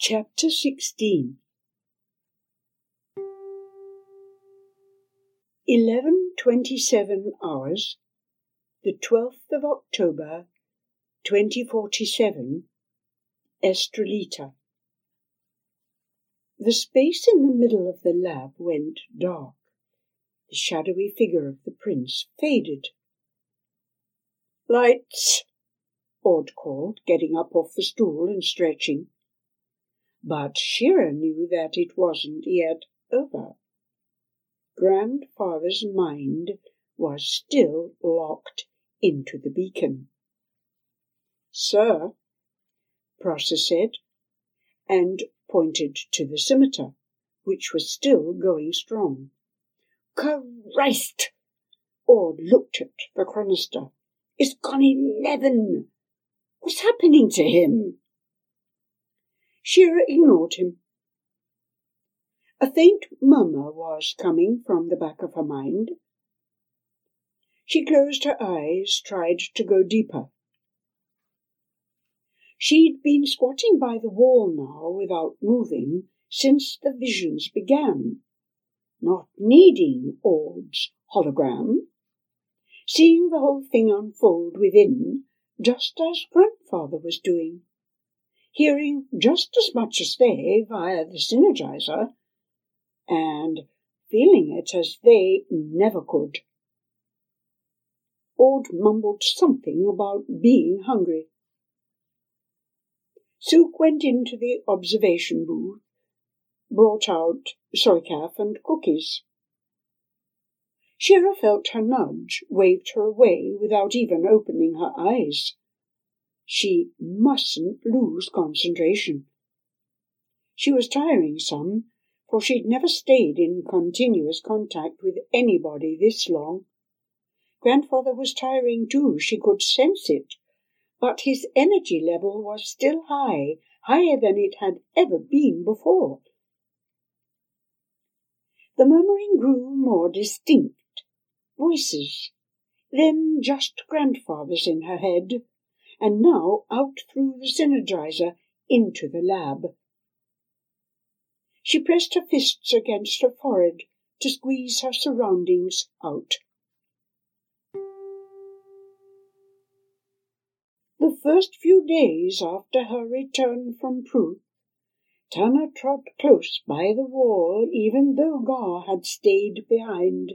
Chapter 16 11.27 hours, the 12th of October, 2047, Estrelita. The space in the middle of the lab went dark. The shadowy figure of the prince faded. Lights, Ord called, getting up off the stool and stretching. But Shira knew that it wasn't yet over. Grandfather's mind was still locked into the beacon. Sir, Prosser said, and pointed to the scimitar, which was still going strong. Christ! Ord looked at the chronister. It's gone eleven. What's happening to him? Shira ignored him. A faint murmur was coming from the back of her mind. She closed her eyes, tried to go deeper. She'd been squatting by the wall now without moving since the visions began, not needing Ord's hologram, seeing the whole thing unfold within, just as grandfather was doing, hearing just as much as they via the synergizer, and feeling it as they never could. Ord mumbled something about being hungry. Sook went into the observation booth, brought out soykaf and cookies. Shira felt her nudge, waved her away without even opening her eyes. She mustn't lose concentration. She was tiring some, for she'd never stayed in continuous contact with anybody this long. Grandfather was tiring too, she could sense it, but his energy level was still high, higher than it had ever been before. The murmuring grew more distinct. Voices. Then just grandfather's in her head, and now out through the synergizer into the lab. She pressed her fists against her forehead to squeeze her surroundings out. The first few days after her return from Pruth, Tana trod close by the wall even though Gar had stayed behind.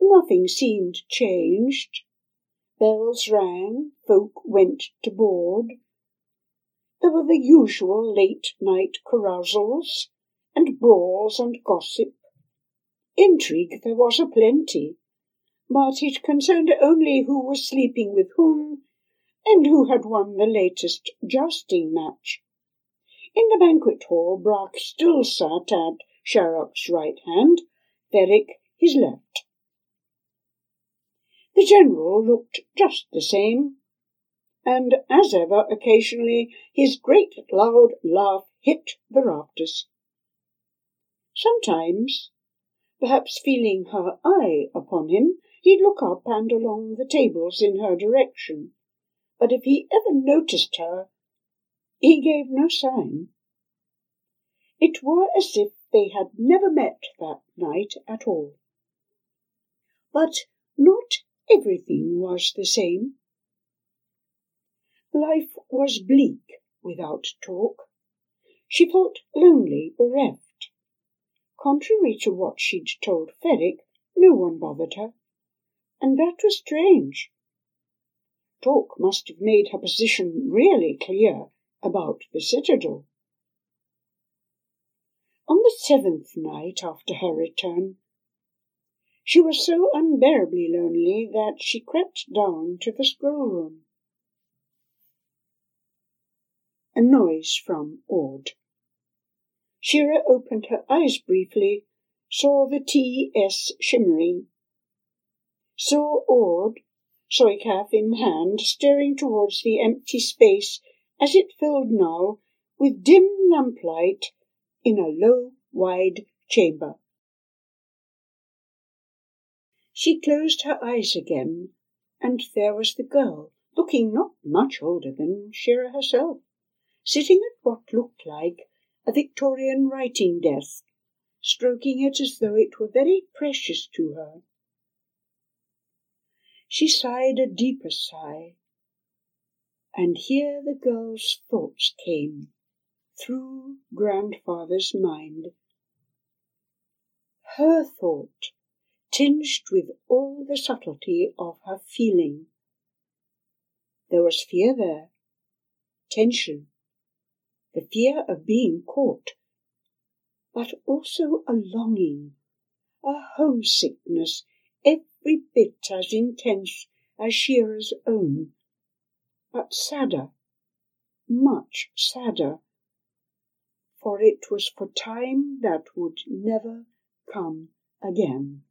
Nothing seemed changed. Bells rang, folk went to board, there were the usual late night carousals, and brawls and gossip. Intrigue there was a plenty, but it concerned only who was sleeping with whom, and who had won the latest jousting match. In the banquet hall, Brack still sat at Sharrock's right hand, Ferric his left. The general looked just the same, and as ever, occasionally, his great loud laugh hit the rafters. Sometimes, perhaps feeling her eye upon him, he'd look up and along the tables in her direction, but if he ever noticed her, he gave no sign. It were as if they had never met that night at all. But not everything was the same. Life was bleak without talk. She felt lonely, bereft. Contrary to what she'd told Ferric, no one bothered her, and that was strange. Talk must have made her position really clear about the citadel. On the seventh night after her return, she was so unbearably lonely that she crept down to the scroll room a noise from Ord. Shira opened her eyes briefly, saw the T.S. shimmering, saw Ord, soykaf in hand, staring towards the empty space as it filled now with dim lamplight in a low, wide chamber. She closed her eyes again, and there was the girl, looking not much older than Shira herself sitting at what looked like a Victorian writing desk, stroking it as though it were very precious to her. She sighed a deeper sigh, and here the girl's thoughts came through grandfather's mind. Her thought, tinged with all the subtlety of her feeling. There was fear there, tension, the fear of being caught, but also a longing, a homesickness every bit as intense as Shira's own, but sadder, much sadder, for it was for time that would never come again.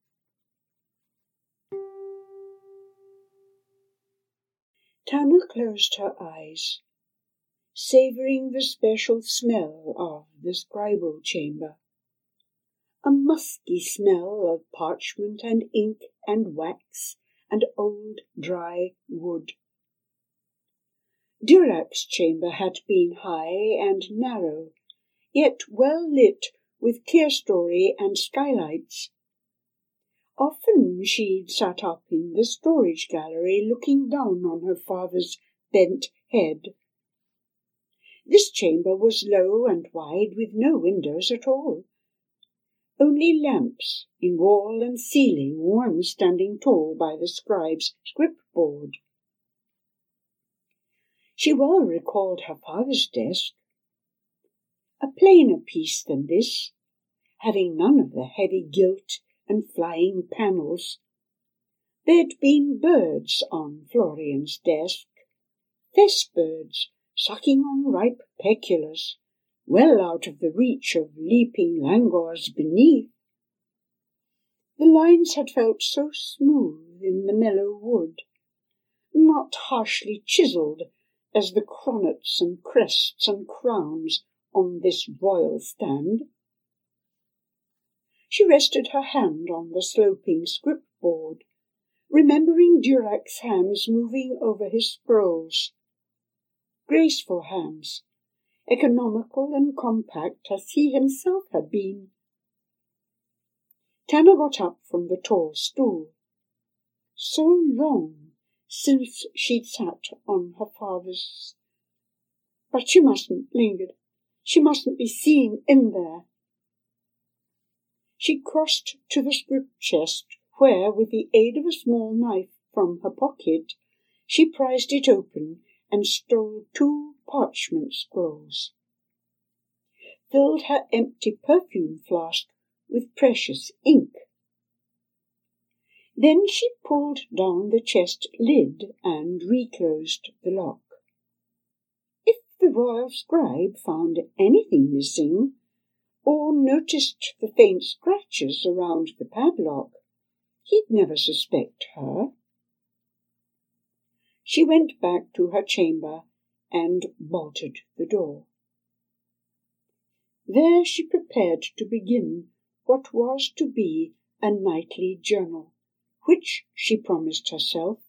Tana closed her eyes, savoring the special smell of the scribal chamber a musky smell of parchment and ink and wax and old dry wood. Durac's chamber had been high and narrow, yet well lit with clerestory and skylights. Often she'd sat up in the storage gallery looking down on her father's bent head. This chamber was low and wide with no windows at all. Only lamps in wall and ceiling, one standing tall by the scribe's script board. She well recalled her father's desk. A plainer piece than this, having none of the heavy gilt and flying panels. There'd been birds on Florian's desk, These birds sucking on ripe peculas well out of the reach of leaping langurs beneath. The lines had felt so smooth in the mellow wood, not harshly chiselled as the coronets and crests and crowns on this royal stand. She rested her hand on the sloping script board, remembering Durac's hands moving over his scrolls. Graceful hands, economical and compact as he himself had been. Tana got up from the tall stool. So long since she'd sat on her father's. But she mustn't linger. She mustn't be seen in there. She crossed to the script chest, where, with the aid of a small knife from her pocket, she prized it open and stole two parchment scrolls, filled her empty perfume flask with precious ink. Then she pulled down the chest lid and reclosed the lock. If the royal scribe found anything missing, or noticed the faint scratches around the padlock, he'd never suspect her. She went back to her chamber and bolted the door. There she prepared to begin what was to be a nightly journal, which, she promised herself,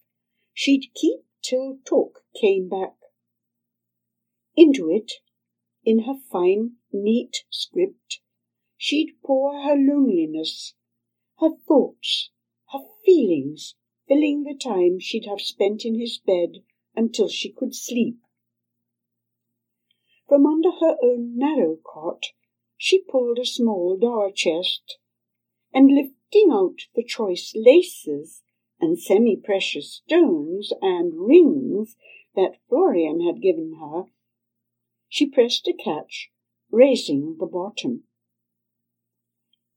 she'd keep till talk came back. Into it, in her fine, neat script, she'd pour her loneliness, her thoughts, her feelings, filling the time she'd have spent in his bed until she could sleep. From under her own narrow cot she pulled a small dower chest, and lifting out the choice laces and semi-precious stones and rings that Florian had given her, she pressed a catch, raising the bottom.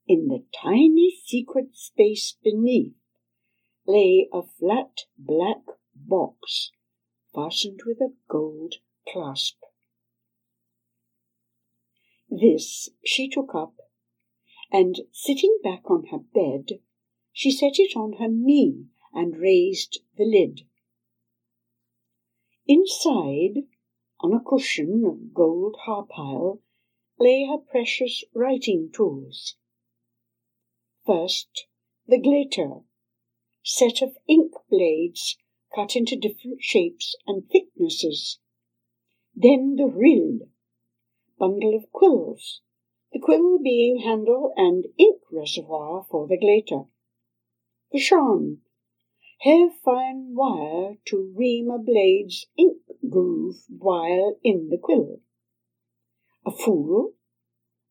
In the tiny secret space beneath lay a flat black box fastened with a gold clasp. This she took up, and sitting back on her bed, she set it on her knee and raised the lid. Inside, on a cushion of gold harpile, lay her precious writing tools. First, the glater, set of ink blades cut into different shapes and thicknesses. Then the rill, bundle of quills, the quill being handle and ink reservoir for the glater. The sharn, hair fine wire to ream a blade's ink groove while in the quill. A fool,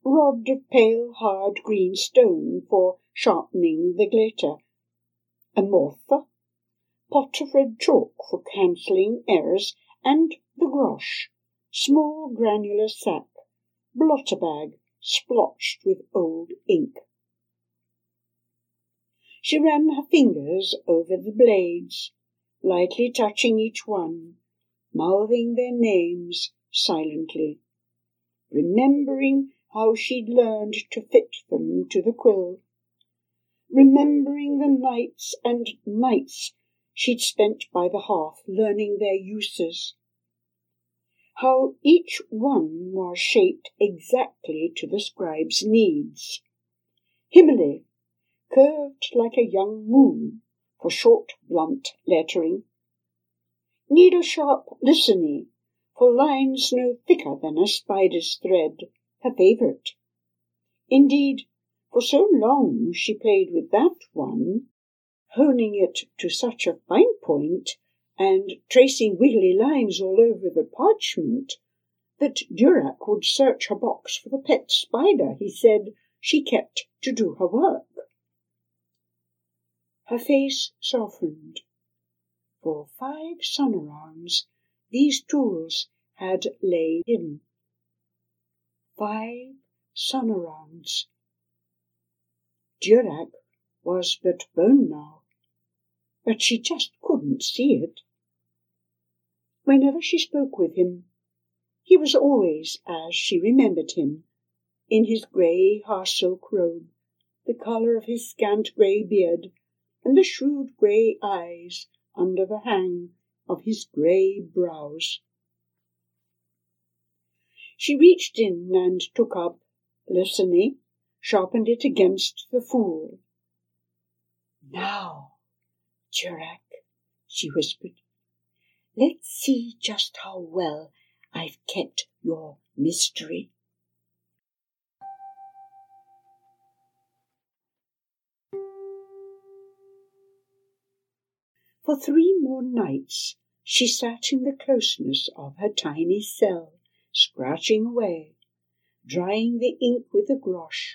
rod of pale hard green stone for sharpening the glater. A morther, pot of red chalk for cancelling errors, and the grosh, small granular sack, blotter bag splotched with old ink. She ran her fingers over the blades, lightly touching each one, mouthing their names silently, remembering how she'd learned to fit them to the quill, remembering the nights and nights she'd spent by the hearth learning their uses, how each one was shaped exactly to the scribe's needs. Himele, curved like a young moon for short, blunt lettering. Needle sharp Lysine for lines no thicker than a spider's thread, her favourite. Indeed, for so long she played with that one, honing it to such a fine point and tracing wiggly lines all over the parchment that Durac would search her box for the pet spider he said she kept to do her work. Her face softened. For five sunarounds these tools had laid hidden. Five sunarounds. Durac was but bone now, but she just couldn't see it. Whenever she spoke with him, he was always as she remembered him, in his grey silk robe, the colour of his scant grey beard, and the shrewd grey eyes under the hang of his grey brows. She reached in and took up Lysine, sharpened it against the fool. Now, Durac, she whispered, let's see just how well I've kept your mystery. For three more nights she sat in the closeness of her tiny cell, scratching away, drying the ink with a grosh,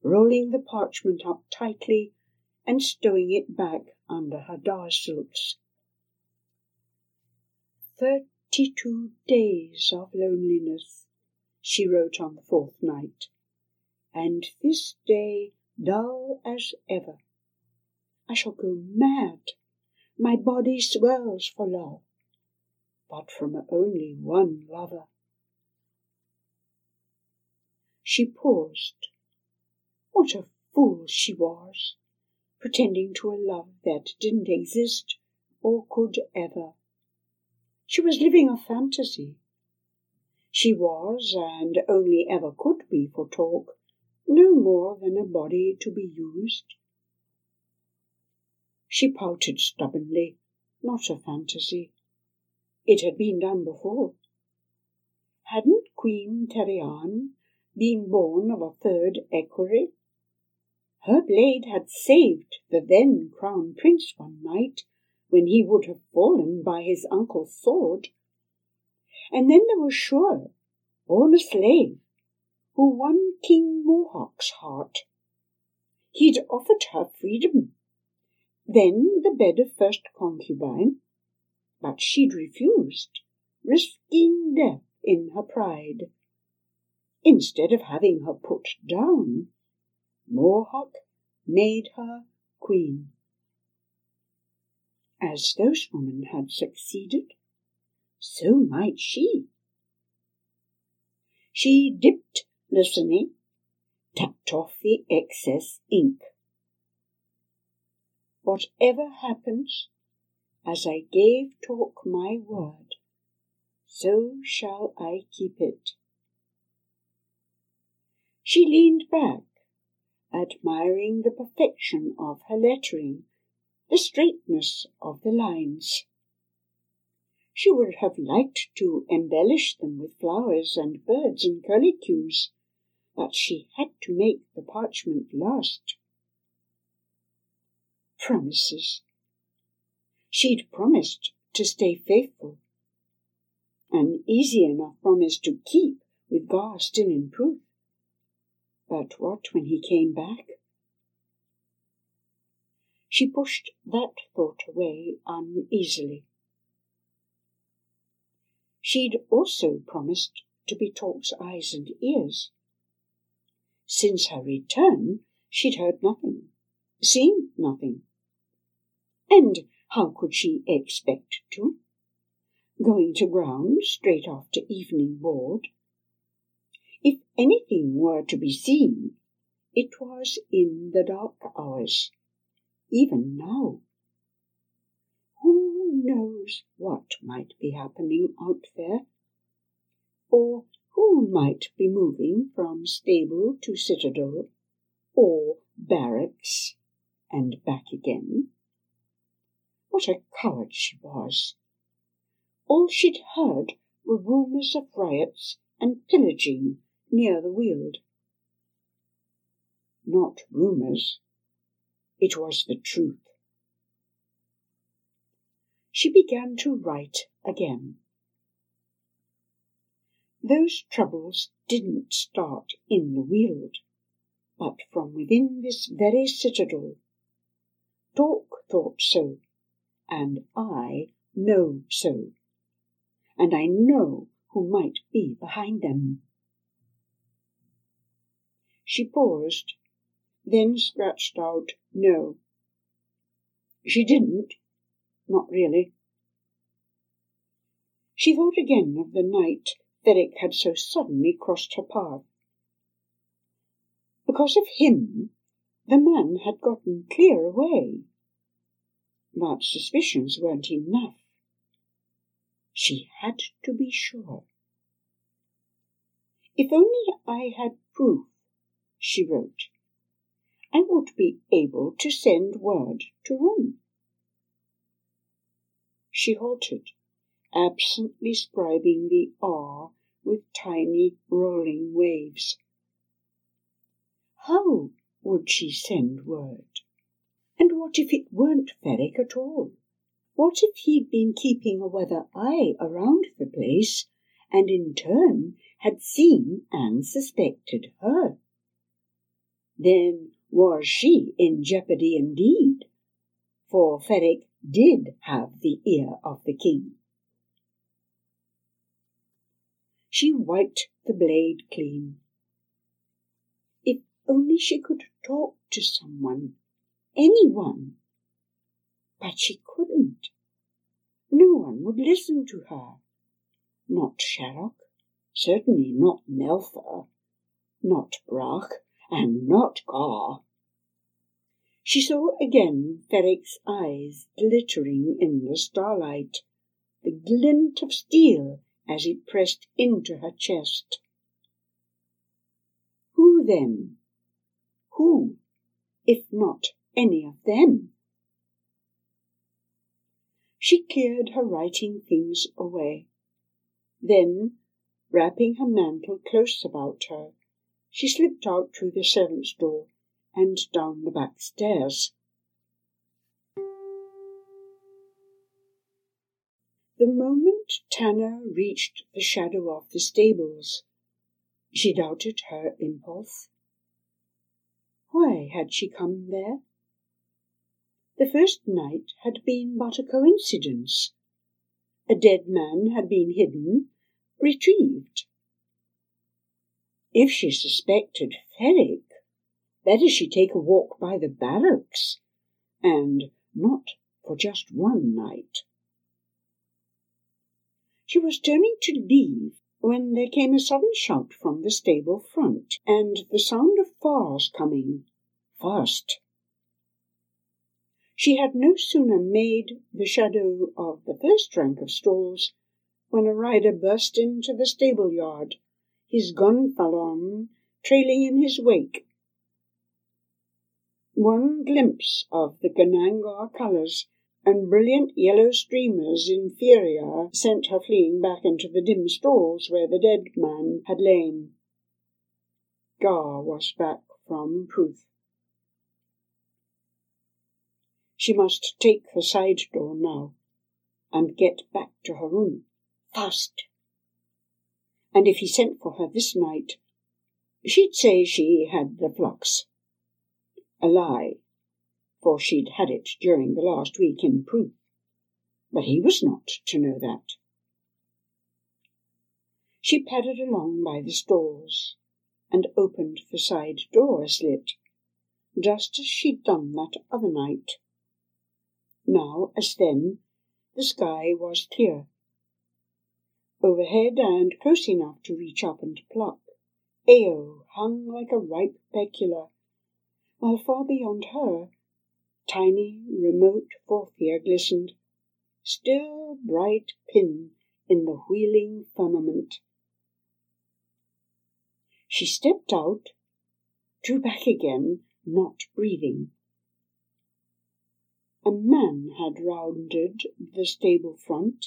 rolling the parchment up tightly, and stowing it back under her silks. Thirty-two days of loneliness, she wrote on the fourth night, and this day dull as ever. I shall go mad my body swells for love, but from only one lover. She paused. What a fool she was, pretending to a love that didn't exist or could ever. She was living a fantasy. She was, and only ever could be for talk, no more than a body to be used. She pouted stubbornly. Not a fantasy. It had been done before. Hadn't Queen Teriane been born of a third equerry? Her blade had saved the then crown prince one night when he would have fallen by his uncle's sword. And then there was Sure, born a slave, who won King Mohawk's heart. He'd offered her freedom then the bed of first concubine, but she'd refused, risking death in her pride. Instead of having her put down, Mohawk made her queen. As those women had succeeded, so might she. She dipped Lysine, tapped off the excess ink. Whatever happens, as I gave Torque my word, so shall I keep it. She leaned back, admiring the perfection of her lettering, the straightness of the lines. She would have liked to embellish them with flowers and birds and curlicues, but she had to make the parchment last. Promises. She'd promised to stay faithful. An easy enough promise to keep with Gar still in Pruth. But what when he came back? She pushed that thought away uneasily. She'd also promised to be Talk's eyes and ears. Since her return, she'd heard nothing, seen nothing. And how could she expect to? Going to ground straight after evening board? If anything were to be seen, it was in the dark hours, even now Who knows what might be happening out there? Or who might be moving from stable to citadel, or barracks and back again? What a coward she was! All she'd heard were rumours of riots and pillaging near the Weald. Not rumours, it was the truth she began to write again. Those troubles didn't start in the Weald, but from within this very citadel. Torque thought so, and I know so, and I know who might be behind them. She paused, then scratched out no. She didn't, not really. She thought again of the night Ferric had so suddenly crossed her path. Because of him, the man had gotten clear away. But suspicions weren't enough. She had to be sure. If only I had proof, she wrote, I would be able to send word to Rome. She halted, absently scribing the R with tiny rolling waves. How would she send word? And what if it weren't Ferric at all? What if he'd been keeping a weather eye around the place, and in turn had seen and suspected her? Then was she in jeopardy indeed? For Ferric did have the ear of the king. She wiped the blade clean. If only she could talk to someone, anyone. But she couldn't. No one would listen to her. Not Sharrock, certainly not Melfa, not Brach, and not Gar. She saw again Ferric's eyes glittering in the starlight, the glint of steel as it pressed into her chest. Who then? Who, if not any of them? She cleared her writing things away. Then, wrapping her mantle close about her, she slipped out through the servants' door and down the back stairs. The moment Tana reached the shadow of the stables, she doubted her impulse. Why had she come there? The first night had been but a coincidence. A dead man had been hidden, retrieved. If she suspected Ferric, Better she take a walk by the barracks, and not for just one night. She was turning to leave when there came a sudden shout from the stable front, and the sound of cars coming fast. She had no sooner made the shadow of the first rank of stalls when a rider burst into the stable yard, his gonfalon trailing in his wake one glimpse of the Gnanger colours and brilliant yellow streamers inferior sent her fleeing back into the dim stalls where the dead man had lain. Gar was back from Pruth. She must take the side door now and get back to her room fast. And if he sent for her this night, she'd say she had the flux. A lie, for she'd had it during the last week in Pruth. But he was not to know that. She padded along by the stalls and opened the side door a slit, just as she'd done that other night. Now, as then, the sky was clear. Overhead and close enough to reach up and pluck, Ao hung like a ripe pecula, while far beyond her, tiny, remote Forthia glistened, still bright pin in the wheeling firmament. She stepped out, drew back again, not breathing. A man had rounded the stable front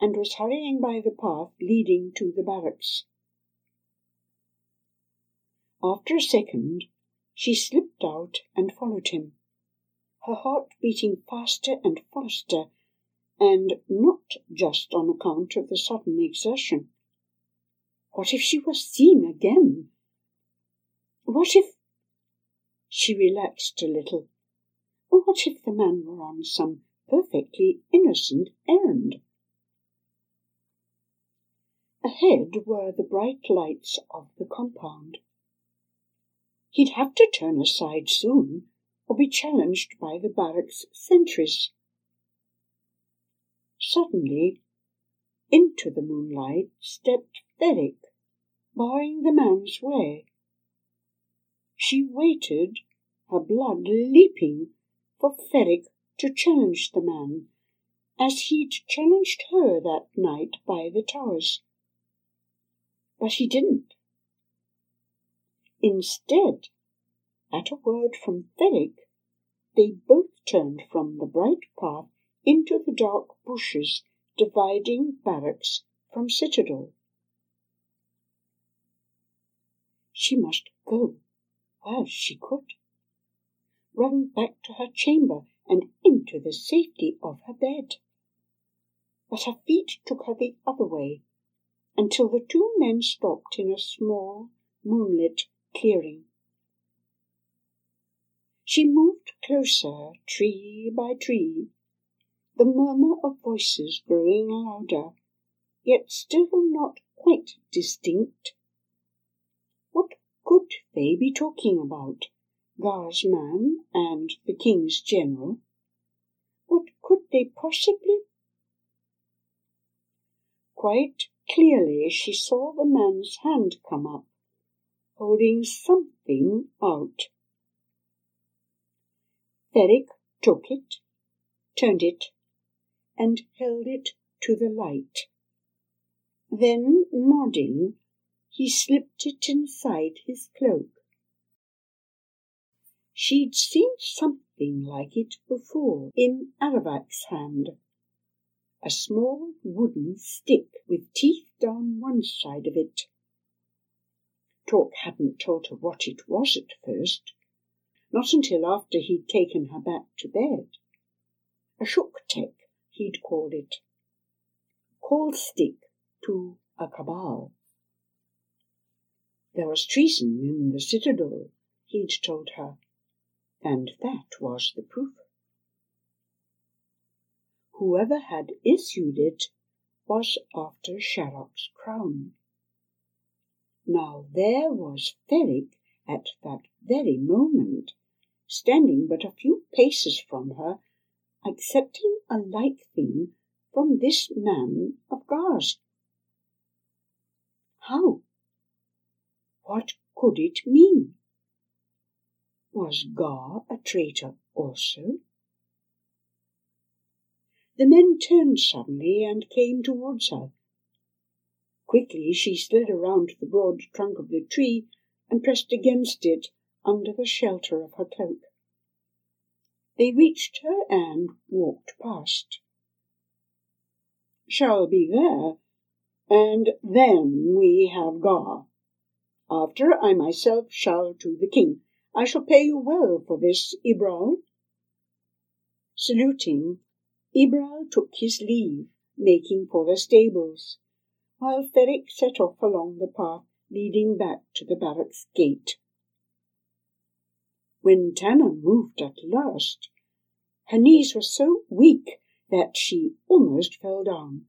and was hurrying by the path leading to the barracks. After a second, she slipped out and followed him, her heart beating faster and faster, and not just on account of the sudden exertion. What if she was seen again? What if... She relaxed a little what if the man were on some perfectly innocent errand? Ahead were the bright lights of the compound. He'd have to turn aside soon, or be challenged by the barracks sentries. Suddenly, into the moonlight stepped Ferric, barring the man's way. She waited, her blood leaping for Ferric to challenge the man, as he'd challenged her that night by the towers. But he didn't. Instead, at a word from Ferric, they both turned from the bright path into the dark bushes dividing barracks from citadel. She must go while she could run back to her chamber and into the safety of her bed. But her feet took her the other way until the two men stopped in a small, moonlit clearing. She moved closer, tree by tree, the murmur of voices growing louder, yet still not quite distinct. What could they be talking about? Gar's man and the king's general. What could they possibly? Quite clearly she saw the man's hand come up, holding something out. Ferric took it, turned it, and held it to the light. Then, nodding, he slipped it inside his cloak. She'd seen something like it before in Aravak's hand. A small wooden stick with teeth down one side of it. Talk hadn't told her what it was at first, not until after he'd taken her back to bed. A shuktek, he'd called it. Call stick to a cabal. There was treason in the citadel, he'd told her and that was the proof. Whoever had issued it was after Sharrock's crown. Now there was Ferric at that very moment, standing but a few paces from her, accepting a like thing from this man of Gar's. How? What could it mean? Was Gar a traitor also? The men turned suddenly and came towards her. Quickly she slid around the broad trunk of the tree and pressed against it under the shelter of her cloak. They reached her and walked past. Shall be there, and then we have Gar. After I myself shall to the king. I shall pay you well for this, Ybral. Saluting, Ybral took his leave, making for the stables, while Ferric set off along the path leading back to the barracks gate. When Tana moved at last, her knees were so weak that she almost fell down.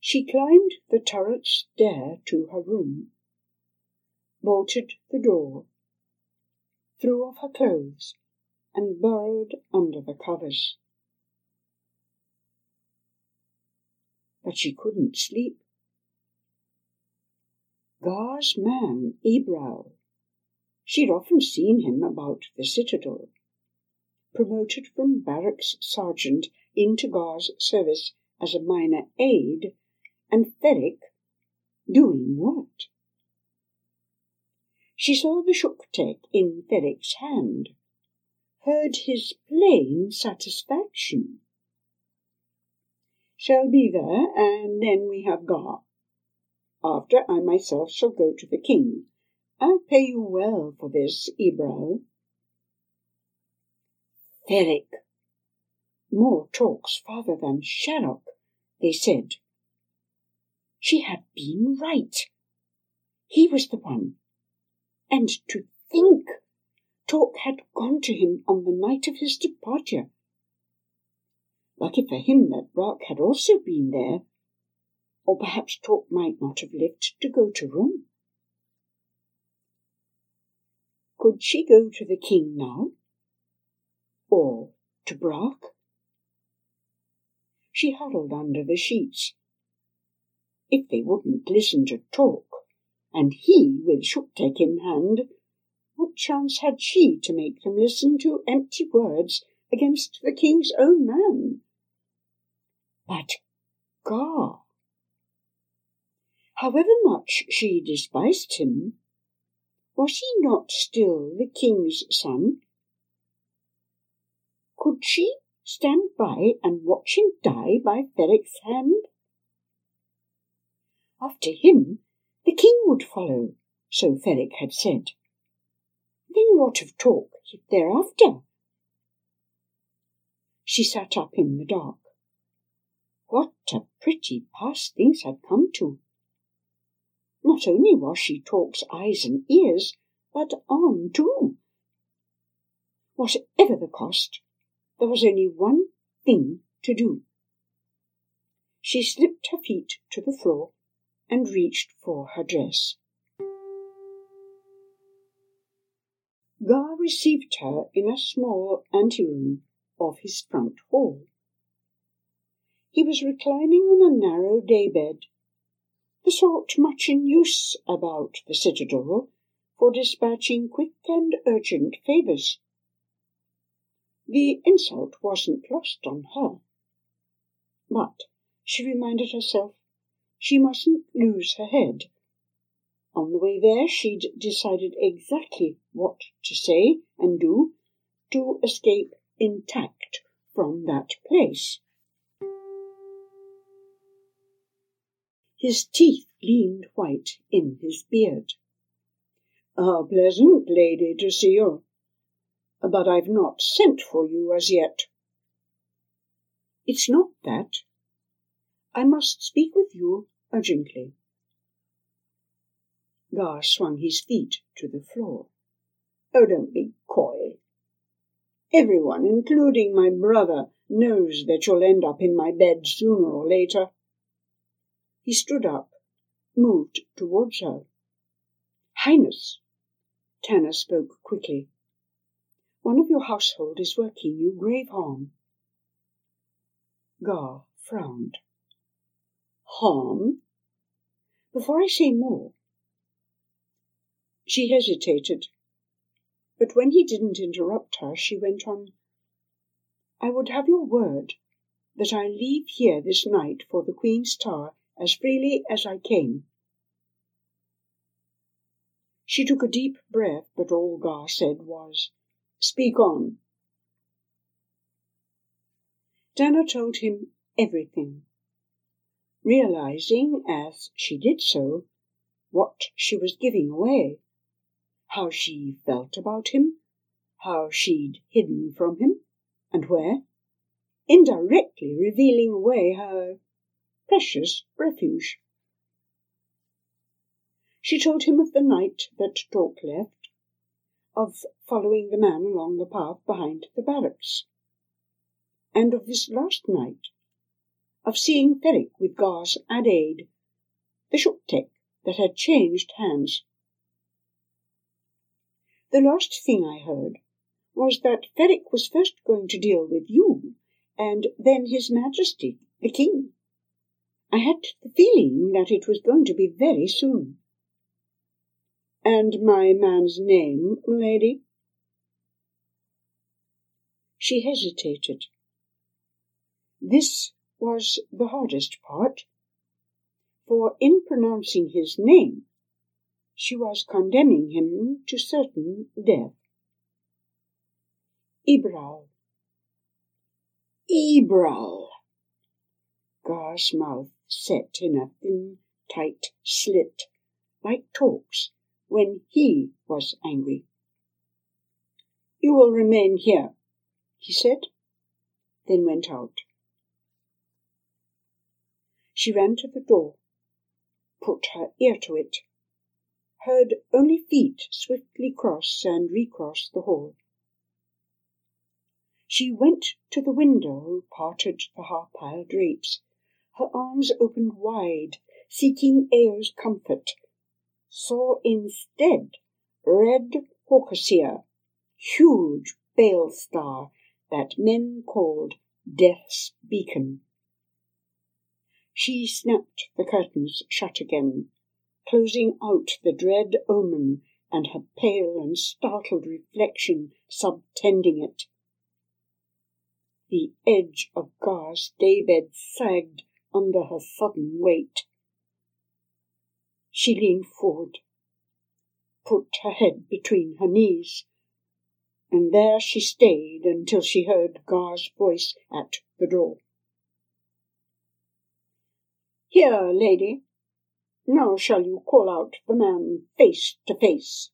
She climbed the turret stair to her room, bolted the door, threw off her clothes, and burrowed under the covers. But she couldn't sleep. Gar's man, Ybral, she'd often seen him about the citadel, promoted from barracks sergeant into Gar's service as a minor aide and Ferric doing what? She saw the shuktek in Ferric's hand, heard his plain satisfaction. Shall be there, and then we have Gar. After I myself shall go to the king. I'll pay you well for this, Ybral. Ferric. More talks farther than Sharrock, they said. She had been right. He was the one. And to think talk had gone to him on the night of his departure. Lucky for him that Brock had also been there, or perhaps talk might not have lived to go to Rome. Could she go to the king now? Or to Brock? She huddled under the sheets if they wouldn't listen to talk, and he with Shuktek in hand, what chance had she to make them listen to empty words against the king's own man? But Gar! However much she despised him, was he not still the king's son? Could she stand by and watch him die by Ferric's hand? After him, the king would follow, so Ferric had said. Then what of talk thereafter? She sat up in the dark. What a pretty pass things had come to! Not only was she Talk's eyes and ears, but arm too. Whatever the cost, there was only one thing to do. She slipped her feet to the floor and reached for her dress. Gar received her in a small anteroom of his front hall. He was reclining on a narrow daybed, the sort much in use about the citadel for dispatching quick and urgent favours. The insult wasn't lost on her, but she reminded herself she mustn't lose her head. On the way there, she'd decided exactly what to say and do to escape intact from that place. His teeth gleamed white in his beard. A pleasant lady to see you, but I've not sent for you as yet. It's not that, I must speak with you urgently. Gar swung his feet to the floor. Oh, don't be coy. Everyone, including my brother, knows that you'll end up in my bed sooner or later. He stood up, moved towards her. Highness, Tana spoke quickly. One of your household is working you grave harm. Gar frowned harm? Before I say more. She hesitated, but when he didn't interrupt her, she went on. I would have your word that I leave here this night for the Queen's Tower as freely as I came. She took a deep breath, but all Gar said was, Speak on. Dana told him everything, realizing as she did so what she was giving away, how she felt about him, how she'd hidden from him, and where, indirectly revealing away her precious refuge. She told him of the night that Tork left, of following the man along the path behind the barracks, and of this last night, of seeing Ferric with Gar's and Aid, the Shuktek that had changed hands. The last thing I heard was that Ferric was first going to deal with you, and then His Majesty, the King. I had the feeling that it was going to be very soon. And my man's name, lady? She hesitated. This was the hardest part, for in pronouncing his name, she was condemning him to certain death. Ibral. Ibral. Gar's mouth set in a thin, tight slit, like Tork's when he was angry. You will remain here, he said, then went out. She ran to the door, put her ear to it, heard only feet swiftly cross and recross the hall. She went to the window, parted the half-pile drapes, her arms opened wide, seeking Eo's comfort, saw instead red Hawkesia, huge bale star that men called Death's Beacon. She snapped the curtains shut again, closing out the dread omen and her pale and startled reflection subtending it. The edge of Gar's daybed sagged under her sudden weight. She leaned forward, put her head between her knees, and there she stayed until she heard Gar's voice at the door. Here, lady. Now shall you call out the man face to face.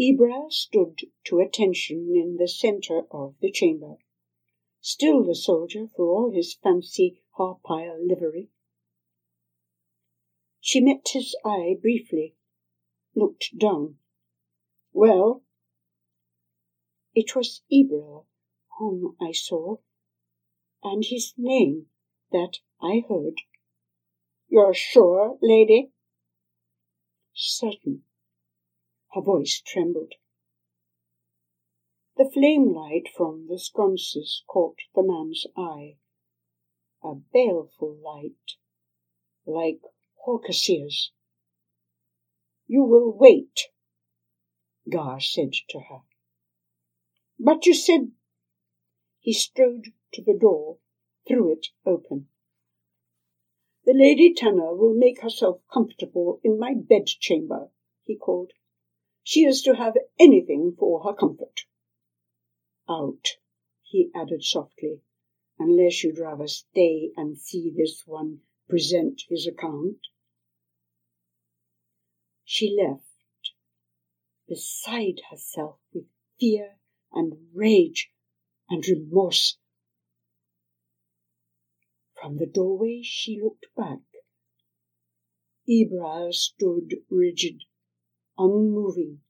Ibra stood to attention in the centre of the chamber, still the soldier for all his fancy Harpile livery. She met his eye briefly, looked down. Well? It was Ibril whom I saw, and his name that I heard. You're sure, lady? Certain. Her voice trembled. The flame light from the sconces caught the man's eye a baleful light, like Hawkesia's. You will wait, Gar said to her. But you said... He strode to the door, threw it open. The Lady Tana will make herself comfortable in my bedchamber, he called. She is to have anything for her comfort. Out, he added softly, unless you'd rather stay and see this one present his account. She left, beside herself with fear and rage and remorse. From the doorway she looked back. Ibra stood rigid, unmoving,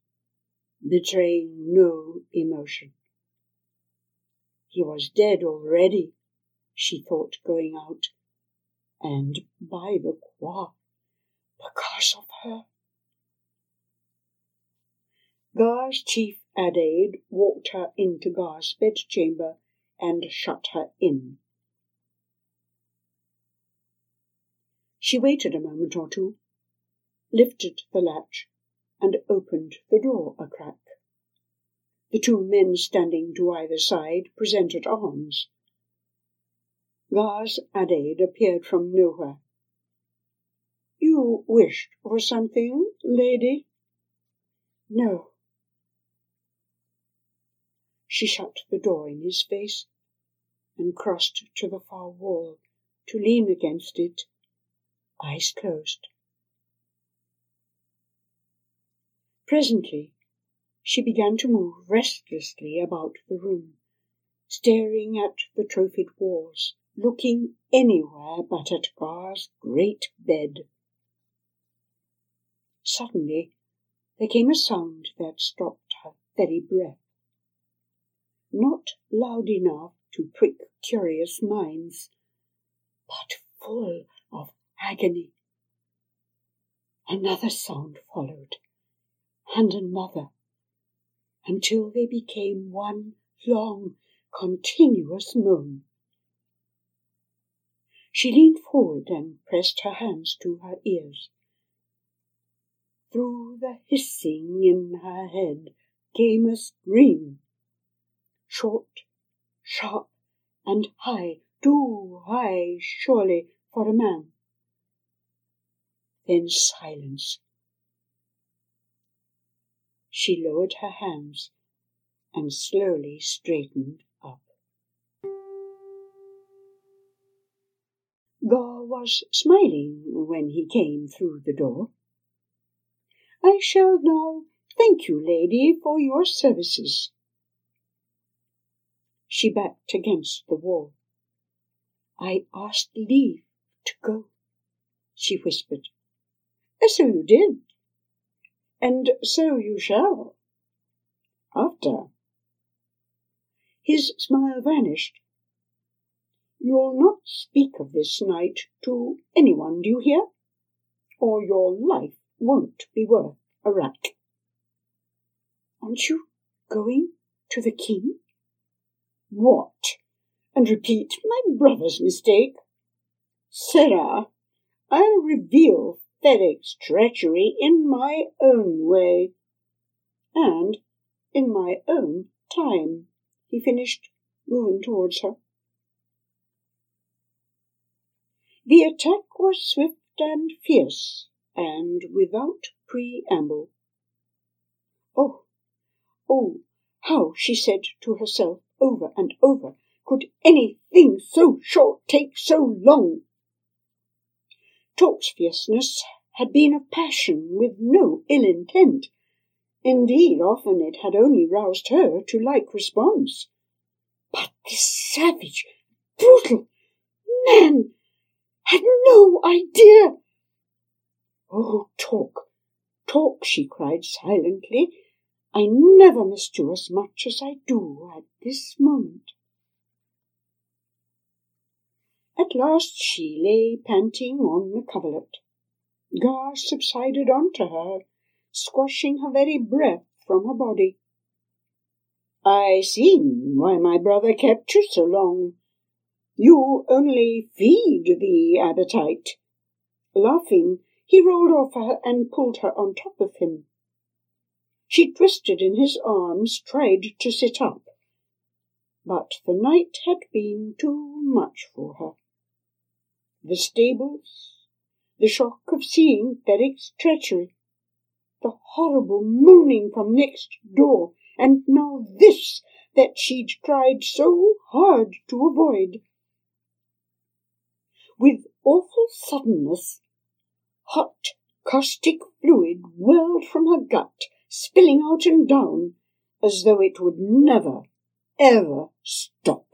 betraying no emotion. He was dead already, she thought going out, and by the qua, because of her. Gar's chief Adaid walked her into Gar's bedchamber and shut her in. She waited a moment or two, lifted the latch, and opened the door a crack. The two men standing to either side presented arms. Gar's Adaid appeared from nowhere. You wished for something, lady? No. She shut the door in his face and crossed to the far wall to lean against it, eyes closed. Presently, she began to move restlessly about the room, staring at the trophied walls, looking anywhere but at Gar's great bed. Suddenly, there came a sound that stopped her very breath. Not loud enough to prick curious minds, but full of agony. Another sound followed, and another, until they became one long, continuous moan. She leaned forward and pressed her hands to her ears. Through the hissing in her head came a scream. Short, sharp, and high, too high, surely, for a man. Then silence. She lowered her hands and slowly straightened up. Gore was smiling when he came through the door. I shall now thank you, lady, for your services. She backed against the wall. I asked leave to go, she whispered. So you did, and so you shall. After. His smile vanished. You'll not speak of this night to anyone, do you hear? Or your life won't be worth a rack. Aren't you going to the king? What? And repeat my brother's mistake? Sarah, I'll reveal Ferric's treachery in my own way. And in my own time, he finished, moving towards her. The attack was swift and fierce, and without preamble. Oh, oh, how, she said to herself over and over, could anything so short take so long? Tork's fierceness had been of passion with no ill intent. Indeed, often it had only roused her to like response. But this savage, brutal man had no idea. Oh, Tork, Tork, she cried silently. I never missed you as much as I do at this moment. At last she lay panting on the coverlet. Gar subsided on to her, squashing her very breath from her body. I see why my brother kept you so long. You only feed the appetite. Laughing, he rolled off her and pulled her on top of him. She twisted in his arms, tried to sit up. But the night had been too much for her. The stables, the shock of seeing Ferric's treachery, the horrible moaning from next door, and now this that she'd tried so hard to avoid. With awful suddenness, hot caustic fluid welled from her gut, spilling out and down as though it would never, ever stop.